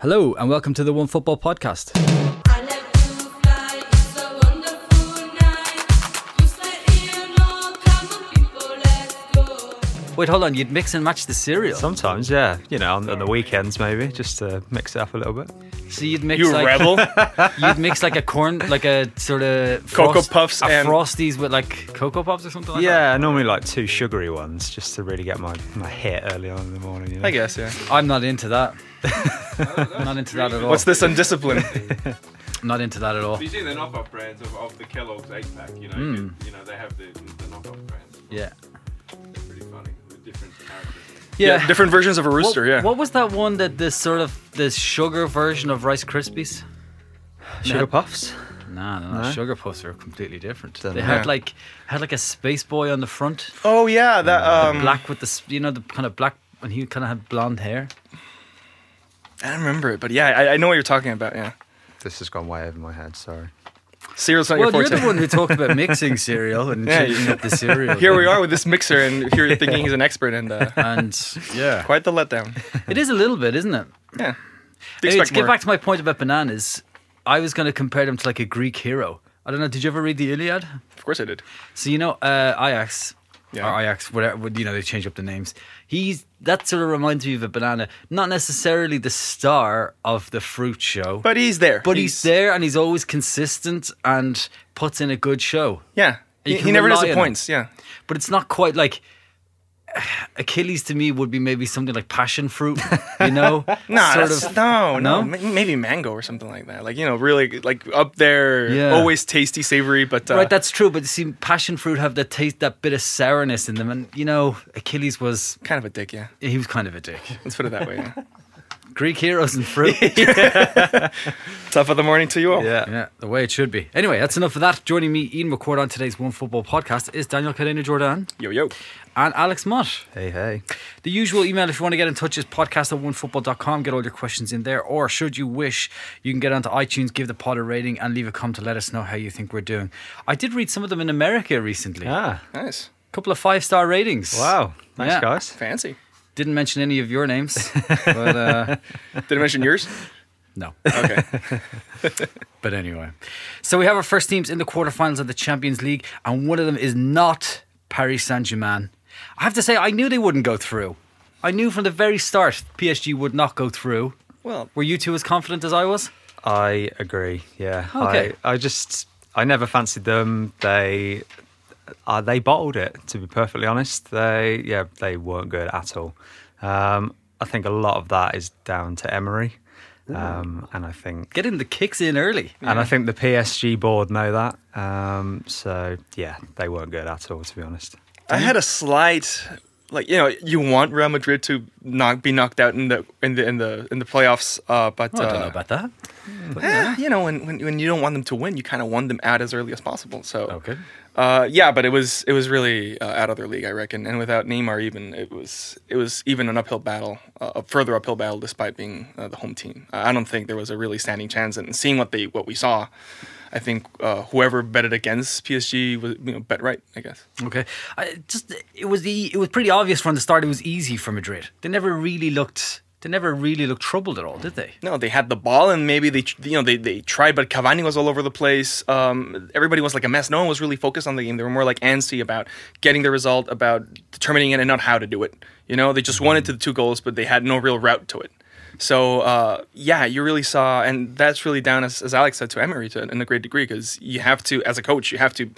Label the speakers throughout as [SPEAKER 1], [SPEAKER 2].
[SPEAKER 1] Hello, and welcome to the One Football Podcast.
[SPEAKER 2] I love to fly, it's a wonderful night. Just let Ian know, come on people, let's go.
[SPEAKER 1] Wait, hold on. You'd mix and match the cereal.
[SPEAKER 3] Sometimes, yeah. You know, on, on the weekends maybe, just to mix it up a little bit.
[SPEAKER 1] so you'd mix
[SPEAKER 4] You
[SPEAKER 1] like
[SPEAKER 4] rebel.
[SPEAKER 1] you'd mix like a corn, like a sort of
[SPEAKER 4] Cocoa Puffs
[SPEAKER 1] a
[SPEAKER 4] and-
[SPEAKER 1] frosties with like cocoa puffs or something like that.
[SPEAKER 3] Yeah, normally like two sugary ones, just to really get my, my hit early on in the morning. You know?
[SPEAKER 4] I guess, yeah.
[SPEAKER 1] I'm not into that. Not into that at all.
[SPEAKER 4] What's this undisciplined?
[SPEAKER 1] Not into that at all.
[SPEAKER 5] You see the knockoff brands of, of the Kellogg's 8 pack, you know, you, you know, they have the, the knockoff brands.
[SPEAKER 1] Yeah.
[SPEAKER 5] They're pretty funny with different characters.
[SPEAKER 4] yeah. different versions of a rooster,
[SPEAKER 1] what,
[SPEAKER 4] yeah.
[SPEAKER 1] What was that one that this sort of this sugar version of Rice Krispies?
[SPEAKER 3] Sugar puffs?
[SPEAKER 1] Nah, no, no.
[SPEAKER 3] No?
[SPEAKER 1] Sugar puffs are completely different.
[SPEAKER 3] Don't
[SPEAKER 1] They
[SPEAKER 3] know.
[SPEAKER 1] had like had like a space boy on the front,
[SPEAKER 4] oh, yeah, that, um,
[SPEAKER 1] black with the you know the kind of black, and he kind of had blonde hair.
[SPEAKER 4] I don't remember it, but yeah, I, I know what you're talking about, yeah.
[SPEAKER 3] This has gone way over my head, sorry.
[SPEAKER 4] Cereal's not
[SPEAKER 1] Well,
[SPEAKER 4] your
[SPEAKER 1] you're the one who talked about mixing cereal and
[SPEAKER 4] Yeah,
[SPEAKER 1] changing up the cereal.
[SPEAKER 4] Here we are with this mixer, and here you're thinking he's an expert, and uh,
[SPEAKER 1] and yeah,
[SPEAKER 4] quite the letdown.
[SPEAKER 1] it is a little bit, isn't it?
[SPEAKER 4] Yeah.
[SPEAKER 1] Anyway, to
[SPEAKER 4] expect
[SPEAKER 1] get back to my point about bananas, I was going to compare them to like a Greek hero. I don't know. Did you ever read the Iliad?
[SPEAKER 4] Of course I did.
[SPEAKER 1] So you know uh, Ajax,
[SPEAKER 4] Yeah.
[SPEAKER 1] or Ajax, whatever. You know they change up the names. He's that sort of reminds me of a banana. Not necessarily the star of the fruit show,
[SPEAKER 4] But he's there.
[SPEAKER 1] but he's, there and he's always consistent and puts in a good show.
[SPEAKER 4] Yeah. He, he never
[SPEAKER 1] rely on him.
[SPEAKER 4] disappoints, yeah.
[SPEAKER 1] But it's not quite like Achilles to me would be maybe something like passion fruit. You know,
[SPEAKER 4] Nah,
[SPEAKER 1] Sort of-
[SPEAKER 4] no, no,
[SPEAKER 1] No?
[SPEAKER 4] maybe mango or something like that. Like you know, really like up there,
[SPEAKER 1] Yeah.
[SPEAKER 4] always tasty, savory. But uh,
[SPEAKER 1] right, that's true. But see, passion fruit have that taste, that bit of sourness in them, and you know, Achilles was
[SPEAKER 4] kind of a dick. Yeah,
[SPEAKER 1] he was kind of a dick.
[SPEAKER 4] let's put it that way. Yeah.
[SPEAKER 1] Greek heroes and fruit.
[SPEAKER 4] Tough of the morning to you all.
[SPEAKER 1] Yeah, the way it should be. Anyway, that's enough of that. Joining me, Ian McCourt, on today's One Football podcast is Daniel Cadena Jordan
[SPEAKER 4] Yo yo.
[SPEAKER 1] and Alex Mott.
[SPEAKER 3] Hey, hey.
[SPEAKER 1] The usual email if you want to get in touch is podcast at onefootball.com. Get all your questions in there. Or should you wish, you can get onto iTunes, give the pod a rating, and leave a comment to let us know how you think we're doing. I did read some of them in America recently.
[SPEAKER 3] Ah,
[SPEAKER 4] Nice.
[SPEAKER 1] A couple of five star ratings.
[SPEAKER 3] wow. Nice,
[SPEAKER 1] Yeah.
[SPEAKER 3] guys.
[SPEAKER 4] Fancy.
[SPEAKER 1] Didn't mention any of your names. but uh,
[SPEAKER 4] Did I mention yours?
[SPEAKER 1] no.
[SPEAKER 4] Okay.
[SPEAKER 1] But anyway, so we have our first teams in the quarterfinals of the Champions League, and one of them is not Paris Saint Germain. I have to say, I knew they wouldn't go through. I knew from the very start PSG would not go through.
[SPEAKER 4] Well,
[SPEAKER 1] Were you two as confident as I was?
[SPEAKER 3] I agree, yeah.
[SPEAKER 1] Okay.
[SPEAKER 3] I, I just, I never fancied them. They, uh, they bottled it, to be perfectly honest. They, yeah, they weren't good at all. Um, I think a lot of that is down to Emery. Um, and I think
[SPEAKER 1] Getting the kicks in early.
[SPEAKER 3] And I think the PSG board know that. Um, so yeah, they weren't good at all, to be honest.
[SPEAKER 4] I had a slight, like you know, you want Real Madrid to not be knocked out in the in the in the in the playoffs, uh, but
[SPEAKER 1] Oh, I don't
[SPEAKER 4] uh,
[SPEAKER 1] know about that.
[SPEAKER 4] eh, you know, when, when when you don't want them to win, you kind of want them out as early as possible. So
[SPEAKER 1] Okay.
[SPEAKER 4] Uh, yeah, but it was it was really uh, out of their league, I reckon. And without Neymar, even it was it was even an uphill battle, uh, a further uphill battle, despite being uh, the home team. I don't think there was a really standing chance. And seeing what they what we saw, I think uh, whoever betted against PSG was you know bet right, I guess.
[SPEAKER 1] Okay. I just it was the it was pretty obvious from the start it was easy for Madrid. They never really looked they never really looked troubled at all, did they?
[SPEAKER 4] No, they had the ball, and maybe they, you know, they, they tried, but Cavani was all over the place. Um, everybody was like a mess. No one was really focused on the game. They were more like antsy about getting the result, about determining it, and not how to do it. You know, they just wanted to the two goals, but they had no real route to it. So uh, yeah, you really saw, and that's really down as, as Alex said to Emery to, in a great degree because you have to, as a coach, you have to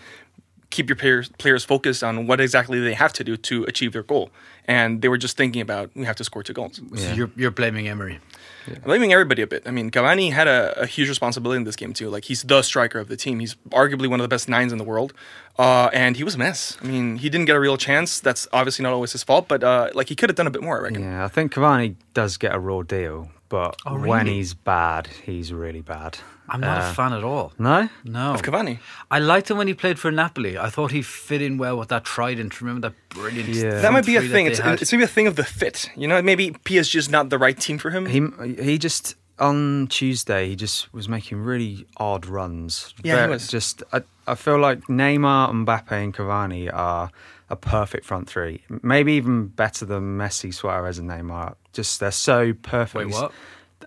[SPEAKER 4] keep your players players focused on what exactly they have to do to achieve their goal. And they were just thinking about we have to score two goals.
[SPEAKER 1] So you're you're blaming Emery.
[SPEAKER 4] I'm blaming everybody a bit. I mean, Cavani had a, a huge responsibility in this game too. Like he's the striker of the team. He's arguably one of the best nines in the world, uh, and he was a mess. I mean, he didn't get a real chance. That's obviously not always his fault, but uh, like he could have done a bit more. I reckon.
[SPEAKER 3] Yeah, I think Cavani does get a raw deal, but
[SPEAKER 1] Oh,
[SPEAKER 3] when he's bad, he's really bad.
[SPEAKER 1] I'm not
[SPEAKER 3] Uh,
[SPEAKER 1] a fan at all.
[SPEAKER 3] No?
[SPEAKER 1] No.
[SPEAKER 4] Of Cavani,
[SPEAKER 1] I liked him when he played for Napoli. I thought he fit in well with that trident. Remember that brilliant
[SPEAKER 3] Yeah.
[SPEAKER 4] that might be a thing. It's, it's maybe a thing of the fit. You know, maybe PSG is not the right team for him.
[SPEAKER 3] He he just on Tuesday he just was making really odd runs.
[SPEAKER 4] Yeah, he was.
[SPEAKER 3] Just I, I feel like Neymar, Mbappe, and Cavani are a perfect front three. Maybe even better than Messi, Suarez, and Neymar. Just they're so perfect.
[SPEAKER 1] Wait, what?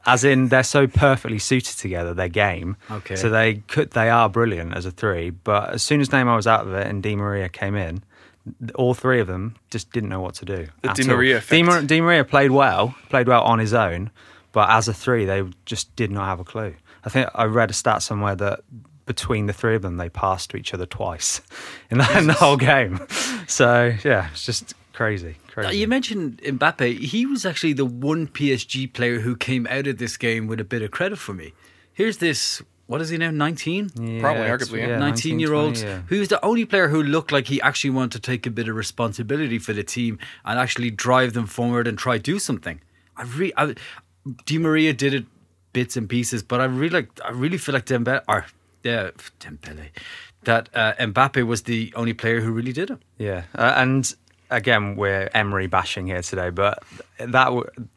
[SPEAKER 3] as in they're so perfectly suited together. Their game,
[SPEAKER 1] Okay.
[SPEAKER 3] So they could, they are brilliant as a three. But as soon as Neymar was out of it and Di Maria came in, all three of them just didn't know what to do.
[SPEAKER 4] The Di Maria
[SPEAKER 3] Di, Mar- Di Maria played well, played well on his own, but as a three, they just did not have a clue. I think I read a stat somewhere that between the three of them, they passed to each other twice in the, in the whole game. So yeah, it's just crazy, crazy.
[SPEAKER 1] You mentioned Mbappe. He was actually the one PSG player who came out of this game with a bit of credit for me. Here's this. What is he now? Nineteen.
[SPEAKER 3] Yeah,
[SPEAKER 4] Probably, arguably, yeah.
[SPEAKER 1] 19 year old
[SPEAKER 3] 20, yeah.
[SPEAKER 1] who's the only player who looked like he actually wanted to take a bit of responsibility for the team and actually drive them forward and try do something. I really, I, Di Maria did it bits and pieces, but I really like, I really feel like Dembele or yeah, Dembele, that uh, Mbappe was the only player who really did it.
[SPEAKER 3] Yeah, uh, and again, we're Emery bashing here today, but that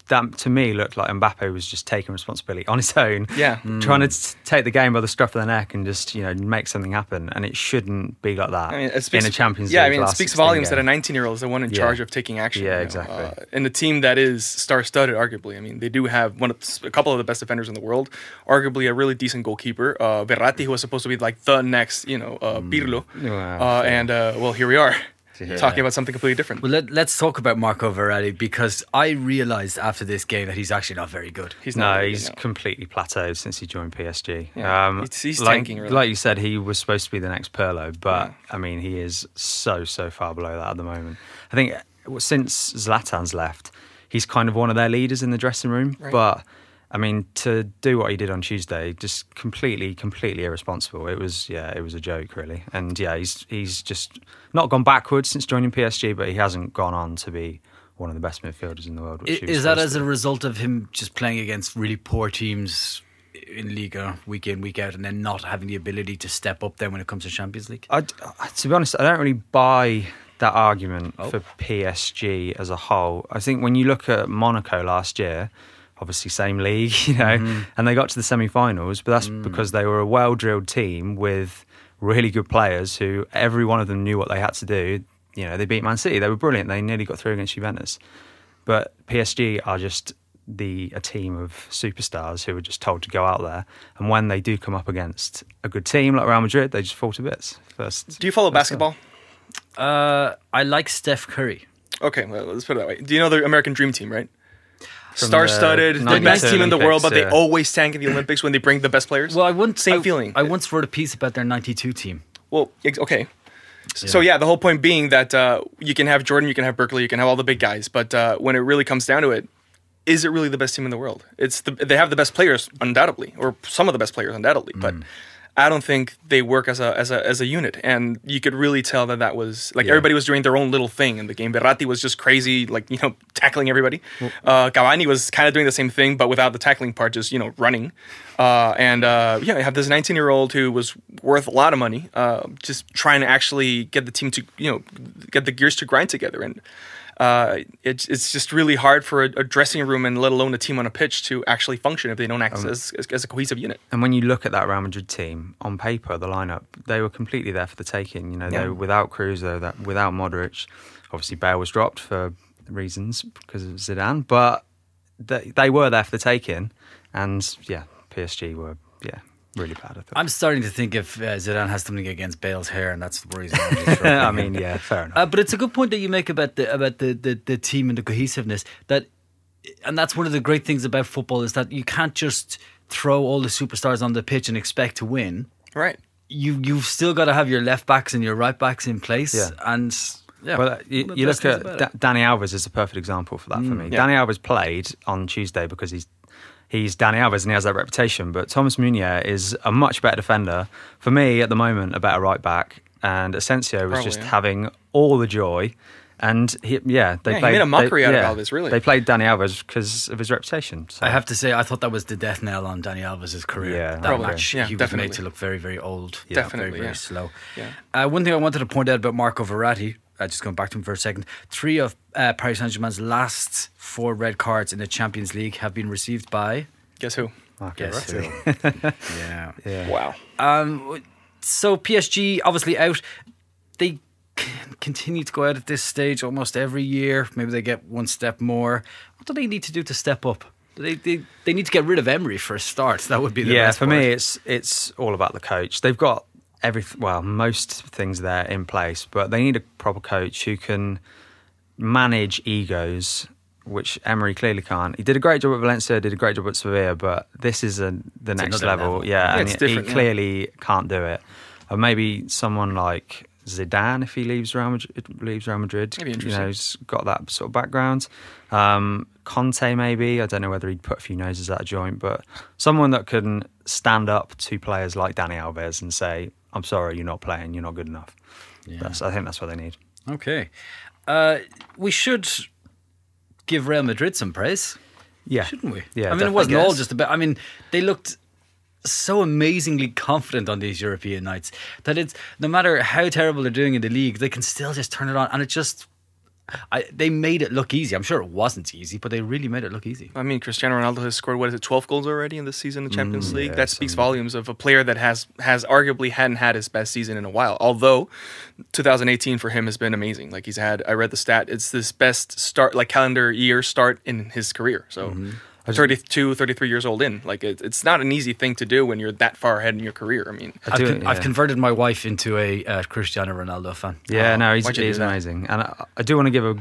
[SPEAKER 3] that to me looked like Mbappe was just taking responsibility on his own.
[SPEAKER 4] Yeah.
[SPEAKER 3] trying to t- take the game by the scruff of the neck and just you know make something happen, and it shouldn't be like that
[SPEAKER 4] I mean, speaks,
[SPEAKER 3] in a Champions
[SPEAKER 4] yeah,
[SPEAKER 3] League.
[SPEAKER 4] I mean, it speaks
[SPEAKER 3] 16
[SPEAKER 4] volumes that a 19 year old is the one in
[SPEAKER 3] Yeah.
[SPEAKER 4] charge of taking action.
[SPEAKER 3] Yeah,
[SPEAKER 4] you know,
[SPEAKER 3] exactly.
[SPEAKER 4] Uh, and a team that is star studded, arguably. I mean, they do have one of a couple of the best defenders in the world, arguably a really decent goalkeeper. Uh, Verratti, who was supposed to be like the next, you know, uh, Pirlo.
[SPEAKER 3] Wow,
[SPEAKER 4] uh,
[SPEAKER 3] yeah.
[SPEAKER 4] and uh, well, here we are.
[SPEAKER 3] Yeah.
[SPEAKER 4] Talking about something completely different.
[SPEAKER 1] Well, let, let's talk about Marco Verratti because I realized after this game that he's actually not very good.
[SPEAKER 4] He's
[SPEAKER 3] no,
[SPEAKER 4] not.
[SPEAKER 3] he's
[SPEAKER 4] no.
[SPEAKER 3] completely plateaued since he joined PSG.
[SPEAKER 4] Yeah,
[SPEAKER 3] Um,
[SPEAKER 4] he's- he's
[SPEAKER 3] like,
[SPEAKER 4] tanking, really.
[SPEAKER 3] like you said, he was supposed to be the next Pirlo, but
[SPEAKER 4] Yeah.
[SPEAKER 3] I mean, he is so so far below that at the moment. I think uh, since Zlatan's left, he's kind of one of their leaders in the dressing room.
[SPEAKER 4] Right.
[SPEAKER 3] But I mean, to do what he did on Tuesday, just completely, completely irresponsible. It was, yeah, it was a joke, really. And yeah, he's he's just not gone backwards since joining PSG, but he hasn't gone on to be one of the best midfielders in the world.
[SPEAKER 1] Is that as
[SPEAKER 3] to
[SPEAKER 1] a result of him just playing against really poor teams in Liga week in, week out, and then not having the ability to step up then when it comes to Champions League?
[SPEAKER 3] I, to be honest, I don't really buy that argument
[SPEAKER 1] Oh.
[SPEAKER 3] for PSG as a whole. I think when you look at Monaco last year, obviously same league, you know,
[SPEAKER 1] Mm-hmm.
[SPEAKER 3] and they got to the semi-finals, but that's
[SPEAKER 1] Mm.
[SPEAKER 3] because they were a well-drilled team with really good players who every one of them knew what they had to do. You know, they beat Man City. They were brilliant. They nearly got through against Juventus. But PSG are just the a team of superstars who are just told to go out there, and when they do come up against a good team like Real Madrid, they just fall to bits. First,
[SPEAKER 4] Do you follow basketball?
[SPEAKER 1] Uh, I like Steph Curry.
[SPEAKER 4] Okay, well, let's put it that way. Do you know the American Dream Team, right?
[SPEAKER 3] From
[SPEAKER 4] Star-studded,
[SPEAKER 3] the
[SPEAKER 4] the best
[SPEAKER 3] 92
[SPEAKER 4] team in the world, but they
[SPEAKER 3] yeah.
[SPEAKER 4] always tank in the Olympics when they bring the best players.
[SPEAKER 1] Well, I once
[SPEAKER 4] Same
[SPEAKER 1] I,
[SPEAKER 4] feeling.
[SPEAKER 1] I once wrote a piece about their '92 team.
[SPEAKER 4] Well, ex- okay. So yeah, the whole point being that uh, you can have Jordan, you can have Barkley, you can have all the big guys, but uh, when it really comes down to it, is it really the best team in the world? It's the, they have the best players undoubtedly, or some of the best players undoubtedly, but I don't think they work as a as a as a unit. And you could really tell that that was like
[SPEAKER 3] Yeah.
[SPEAKER 4] everybody was doing their own little thing in the game. Verratti was just crazy, like you know, tackling everybody. Uh, Cavani was kind of doing the same thing, but without the tackling part, just you know, running. Uh, and uh, yeah, I have this 19 year old who was worth a lot of money, uh, just trying to actually get the team to you know get the gears to grind together. And uh, it's it's just really hard for a, a dressing room and let alone a team on a pitch to actually function if they don't act as, as, as a cohesive unit.
[SPEAKER 3] And when you look at that Real Madrid team on paper, the lineup, they were completely there for the taking. You know,
[SPEAKER 4] Yeah.
[SPEAKER 3] they were without Kroos, though, that without Modric. Obviously, Bale was dropped for reasons because of Zidane, but they, they were there for the taking. And yeah, PSG were yeah really bad. I thought.
[SPEAKER 1] I'm starting to think if uh, Zidane has something against Bale's hair, and that's the reason.
[SPEAKER 3] I mean, yeah, fair enough.
[SPEAKER 1] Uh, but it's a good point that you make about the about the, the, the team and the cohesiveness. That, and that's one of the great things about football is that you can't just throw all the superstars on the pitch and expect to win.
[SPEAKER 4] Right.
[SPEAKER 1] You you've still got to have your left backs and your right backs in place.
[SPEAKER 3] Yeah.
[SPEAKER 1] And yeah,
[SPEAKER 3] Well, uh, you,
[SPEAKER 1] one of the
[SPEAKER 3] you look at
[SPEAKER 1] about
[SPEAKER 3] Da- Dani Alves is a perfect example for that for me.
[SPEAKER 4] yeah.
[SPEAKER 3] Dani Alves played on Tuesday because he's he's Dani Alves and he has that reputation. But Thomas Meunier is a much better defender for me at the moment, a better right back. And Asensio was
[SPEAKER 4] Probably,
[SPEAKER 3] just
[SPEAKER 4] yeah.
[SPEAKER 3] having all the joy. And he, yeah, they
[SPEAKER 4] Yeah, he
[SPEAKER 3] played
[SPEAKER 4] made a mockery
[SPEAKER 3] they,
[SPEAKER 4] out of Alves, really.
[SPEAKER 3] They played Dani Alves because of his reputation. So.
[SPEAKER 1] I have to say, I thought that was the death knell on Dani Alves' career.
[SPEAKER 3] Yeah,
[SPEAKER 1] that
[SPEAKER 3] Probably.
[SPEAKER 1] match,
[SPEAKER 4] Yeah,
[SPEAKER 1] he was
[SPEAKER 4] definitely.
[SPEAKER 1] made to look very, very old.
[SPEAKER 3] Yeah.
[SPEAKER 4] Definitely,
[SPEAKER 1] very, very
[SPEAKER 4] yeah.
[SPEAKER 1] slow.
[SPEAKER 4] Yeah.
[SPEAKER 1] Uh, one thing I wanted to point out about Marco Verratti, uh, just going back to him for a second, three of uh, Paris Saint Germain's last four red cards in the Champions League have been received by.
[SPEAKER 4] Guess who?
[SPEAKER 3] Okay,
[SPEAKER 1] Guess
[SPEAKER 3] right.
[SPEAKER 1] who? yeah.
[SPEAKER 3] Yeah.
[SPEAKER 4] Wow.
[SPEAKER 1] Um, so PSG obviously out. They c- continue to go out at this stage almost every year. Maybe they get one step more. What do they need to do to step up? They, they they need to get rid of Emery for a start. That would be the
[SPEAKER 3] yeah.
[SPEAKER 1] best
[SPEAKER 3] For
[SPEAKER 1] part.
[SPEAKER 3] me, it's it's all about the coach. They've got every well, most things there in place, but they need a proper coach who can manage egos, which Emery clearly can't. He did a great job at Valencia, did a great job at Sevilla, but this is a, the next level.
[SPEAKER 1] level.
[SPEAKER 3] Yeah,
[SPEAKER 4] Yeah,
[SPEAKER 3] and
[SPEAKER 4] it's
[SPEAKER 3] he,
[SPEAKER 4] different, yeah.
[SPEAKER 3] clearly can't do it. Or maybe someone like Zidane, if he leaves Real Madrid, leaves Real Madrid, you know, he's got that sort of background. Um, Conte, maybe I don't know whether he'd put a few noses at a joint, but someone that can stand up to players like Dani Alves and say, "I'm sorry, you're not playing. You're not good enough." That's, I think that's what they need.
[SPEAKER 1] Okay, uh, we should give Real Madrid some praise.
[SPEAKER 3] Yeah,
[SPEAKER 1] shouldn't we?
[SPEAKER 3] Yeah,
[SPEAKER 1] I mean, it wasn't all just about. I mean, they looked so amazingly confident on these European nights that it's no matter how terrible they're doing in the league, they can still just turn it on, and it just. I, they made it look easy. I'm sure it wasn't easy, but they really made it look easy.
[SPEAKER 4] I mean, Cristiano Ronaldo has scored what is it, 12 goals already in this season in the Champions mm, League.
[SPEAKER 3] yeah,
[SPEAKER 4] that speaks
[SPEAKER 3] something.
[SPEAKER 4] volumes of a player that has has arguably hadn't had his best season in a while. Although 2018 for him has been amazing. Like he's had, I read the stat, it's this best start, like calendar year start in his career. So. Mm-hmm. 32, 33 years old in. Like it, it's not an easy thing to do when you're that far ahead in your career. I mean,
[SPEAKER 3] I
[SPEAKER 1] I've,
[SPEAKER 3] do-
[SPEAKER 1] con- I've
[SPEAKER 3] yeah.
[SPEAKER 1] converted my wife into a uh, Cristiano Ronaldo fan.
[SPEAKER 3] Yeah, no, he's,
[SPEAKER 4] why'd you do
[SPEAKER 3] he's amazing, and I, I do want to give a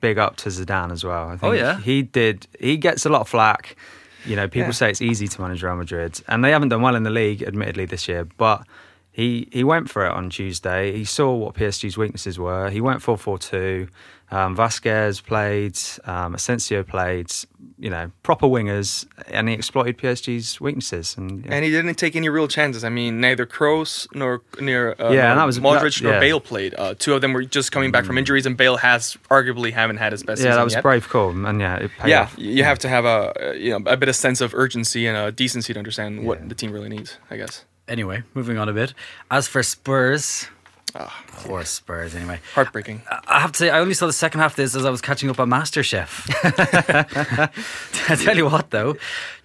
[SPEAKER 3] big up to Zidane as well. I think
[SPEAKER 1] Oh, yeah?
[SPEAKER 3] he did. He gets a lot of flack. You know, people
[SPEAKER 4] Yeah.
[SPEAKER 3] say it's easy to manage Real Madrid, and they haven't done well in the league, admittedly, this year. But he he went for it on Tuesday. He saw what PSG's weaknesses were. He went 4 4 2. Um, Vasquez played, um, Asensio played, you know, proper wingers, and he exploited PSG's weaknesses. And, yeah.
[SPEAKER 4] and he didn't take any real chances. I mean, neither Kroos nor near uh,
[SPEAKER 3] Yeah,
[SPEAKER 4] nor
[SPEAKER 3] and that was-
[SPEAKER 4] Modric
[SPEAKER 3] that-
[SPEAKER 4] nor
[SPEAKER 3] yeah.
[SPEAKER 4] Bale played. Uh, two of them were just coming back from injuries, and Bale has arguably haven't had his best
[SPEAKER 3] yeah,
[SPEAKER 4] season
[SPEAKER 3] that was
[SPEAKER 4] yet.
[SPEAKER 3] a brave call, and yeah, it paid
[SPEAKER 4] yeah,
[SPEAKER 3] off.
[SPEAKER 4] you have to have a uh, you know a bit of sense of urgency and a decency to understand
[SPEAKER 3] Yeah.
[SPEAKER 4] what the team really needs. I guess
[SPEAKER 1] Anyway, moving on a bit. As for Spurs,
[SPEAKER 4] Ah.
[SPEAKER 1] poor Spurs. Anyway,
[SPEAKER 4] heartbreaking.
[SPEAKER 1] I have to say, I only saw the second half of this as I was catching up on MasterChef. I tell you what, though,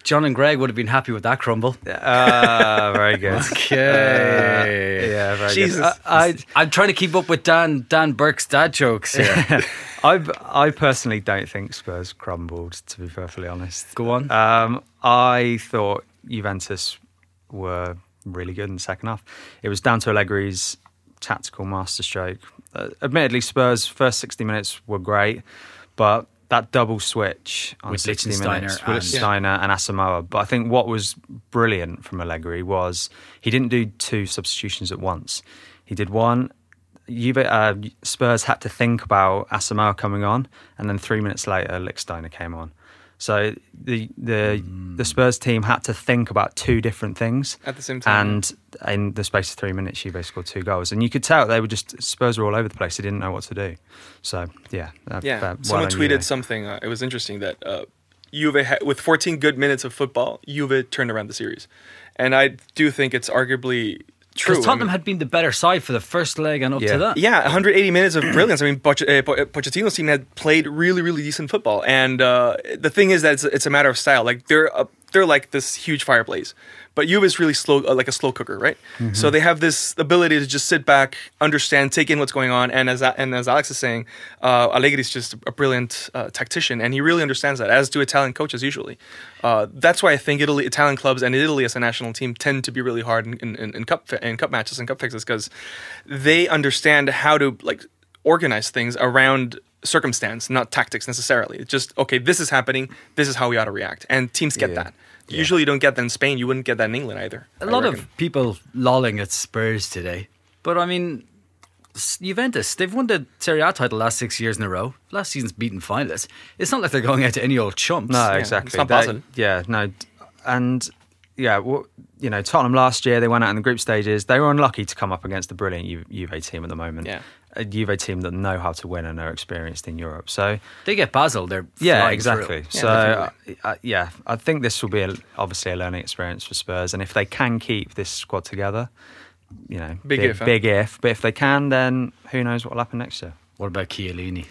[SPEAKER 1] John and Greg would have been happy with that crumble.
[SPEAKER 3] Ah, very good.
[SPEAKER 1] Okay.
[SPEAKER 3] yeah, very
[SPEAKER 4] Jesus.
[SPEAKER 3] good. I,
[SPEAKER 1] I'm trying to keep up with Dan Dan Burke's dad jokes here.
[SPEAKER 3] I, I personally don't think Spurs crumbled. To be perfectly honest,
[SPEAKER 1] Go on.
[SPEAKER 3] Um, I thought Juventus were really good in the second half. It was down to Allegri's tactical masterstroke. Uh, admittedly, Spurs' first 60 minutes were great, but that double switch on
[SPEAKER 1] With
[SPEAKER 3] 60 minutes
[SPEAKER 1] and-
[SPEAKER 3] with Steiner and Asamoah. But I think what was brilliant from Allegri was he didn't do two substitutions at once. He did one. Juve, uh, Spurs had to think about Asamoah coming on, and then three minutes later, Lichtsteiner came on. So the the the Spurs team had to think about two different things
[SPEAKER 4] At the same time,
[SPEAKER 3] And in the space of three minutes, Juve scored two goals, and you could tell they were just Spurs were all over the place. They didn't know what to do. So yeah,
[SPEAKER 4] Yeah,
[SPEAKER 3] that- well
[SPEAKER 4] someone
[SPEAKER 3] done,
[SPEAKER 4] tweeted
[SPEAKER 3] Juve.
[SPEAKER 4] something. Uh, it was interesting that uh, Juve ha- with 14 good minutes of football, Juve turned around the series, and I do think it's arguably true.
[SPEAKER 1] Because
[SPEAKER 4] I
[SPEAKER 1] Tottenham
[SPEAKER 4] mean-
[SPEAKER 1] had been the better side for the first leg and up
[SPEAKER 3] Yeah.
[SPEAKER 1] to that.
[SPEAKER 4] Yeah, 180 minutes of brilliance. I mean, Poch- uh, uh, Pochettino's team had played really, really decent football, and uh, the thing is that it's, it's a matter of style. Like they're uh, they're like this huge fireplace, but Juve is really slow, uh, like a slow cooker, right? So they have this ability to just sit back, understand, take in what's going on, and as and as Alex is saying, uh, Allegri is just a brilliant uh, tactician, and he really understands that, as do Italian coaches usually. Uh, that's why I think Italy, Italian clubs, and Italy as a national team tend to be really hard in, in, in, in cup in cup matches and cup fixes because they understand how to like organize things around circumstance, not tactics necessarily. It's just okay, this is happening, this is how we ought to react, and teams get
[SPEAKER 3] Yeah.
[SPEAKER 4] that. Usually, you don't get that in Spain. You wouldn't get that in England either.
[SPEAKER 1] A
[SPEAKER 4] I
[SPEAKER 1] lot
[SPEAKER 4] reckon.
[SPEAKER 1] of people lolling at Spurs today. But I mean, Juventus, they've won the Serie A title last six years in a row. Last season's beaten finalists. It's not like they're going out to any old chumps.
[SPEAKER 3] No,
[SPEAKER 4] Yeah,
[SPEAKER 3] exactly.
[SPEAKER 4] it's not
[SPEAKER 3] They-
[SPEAKER 4] Basel.
[SPEAKER 3] yeah, no, and yeah, well, you know, Tottenham last year they went out in the group stages. They were unlucky to come up against the brilliant Ju- Juve team at the moment.
[SPEAKER 4] Yeah.
[SPEAKER 3] A Juve team that know how to win and are experienced in Europe. So
[SPEAKER 1] They get Basel, they're
[SPEAKER 3] yeah, exactly.
[SPEAKER 1] through.
[SPEAKER 3] so uh, uh, yeah, I think this will be a, obviously a learning experience for Spurs, and if they can keep this squad together, you know,
[SPEAKER 4] Big
[SPEAKER 3] big,
[SPEAKER 4] if, huh?
[SPEAKER 3] big if. But if they can, then who knows what will happen next year?
[SPEAKER 1] What about Chiellini?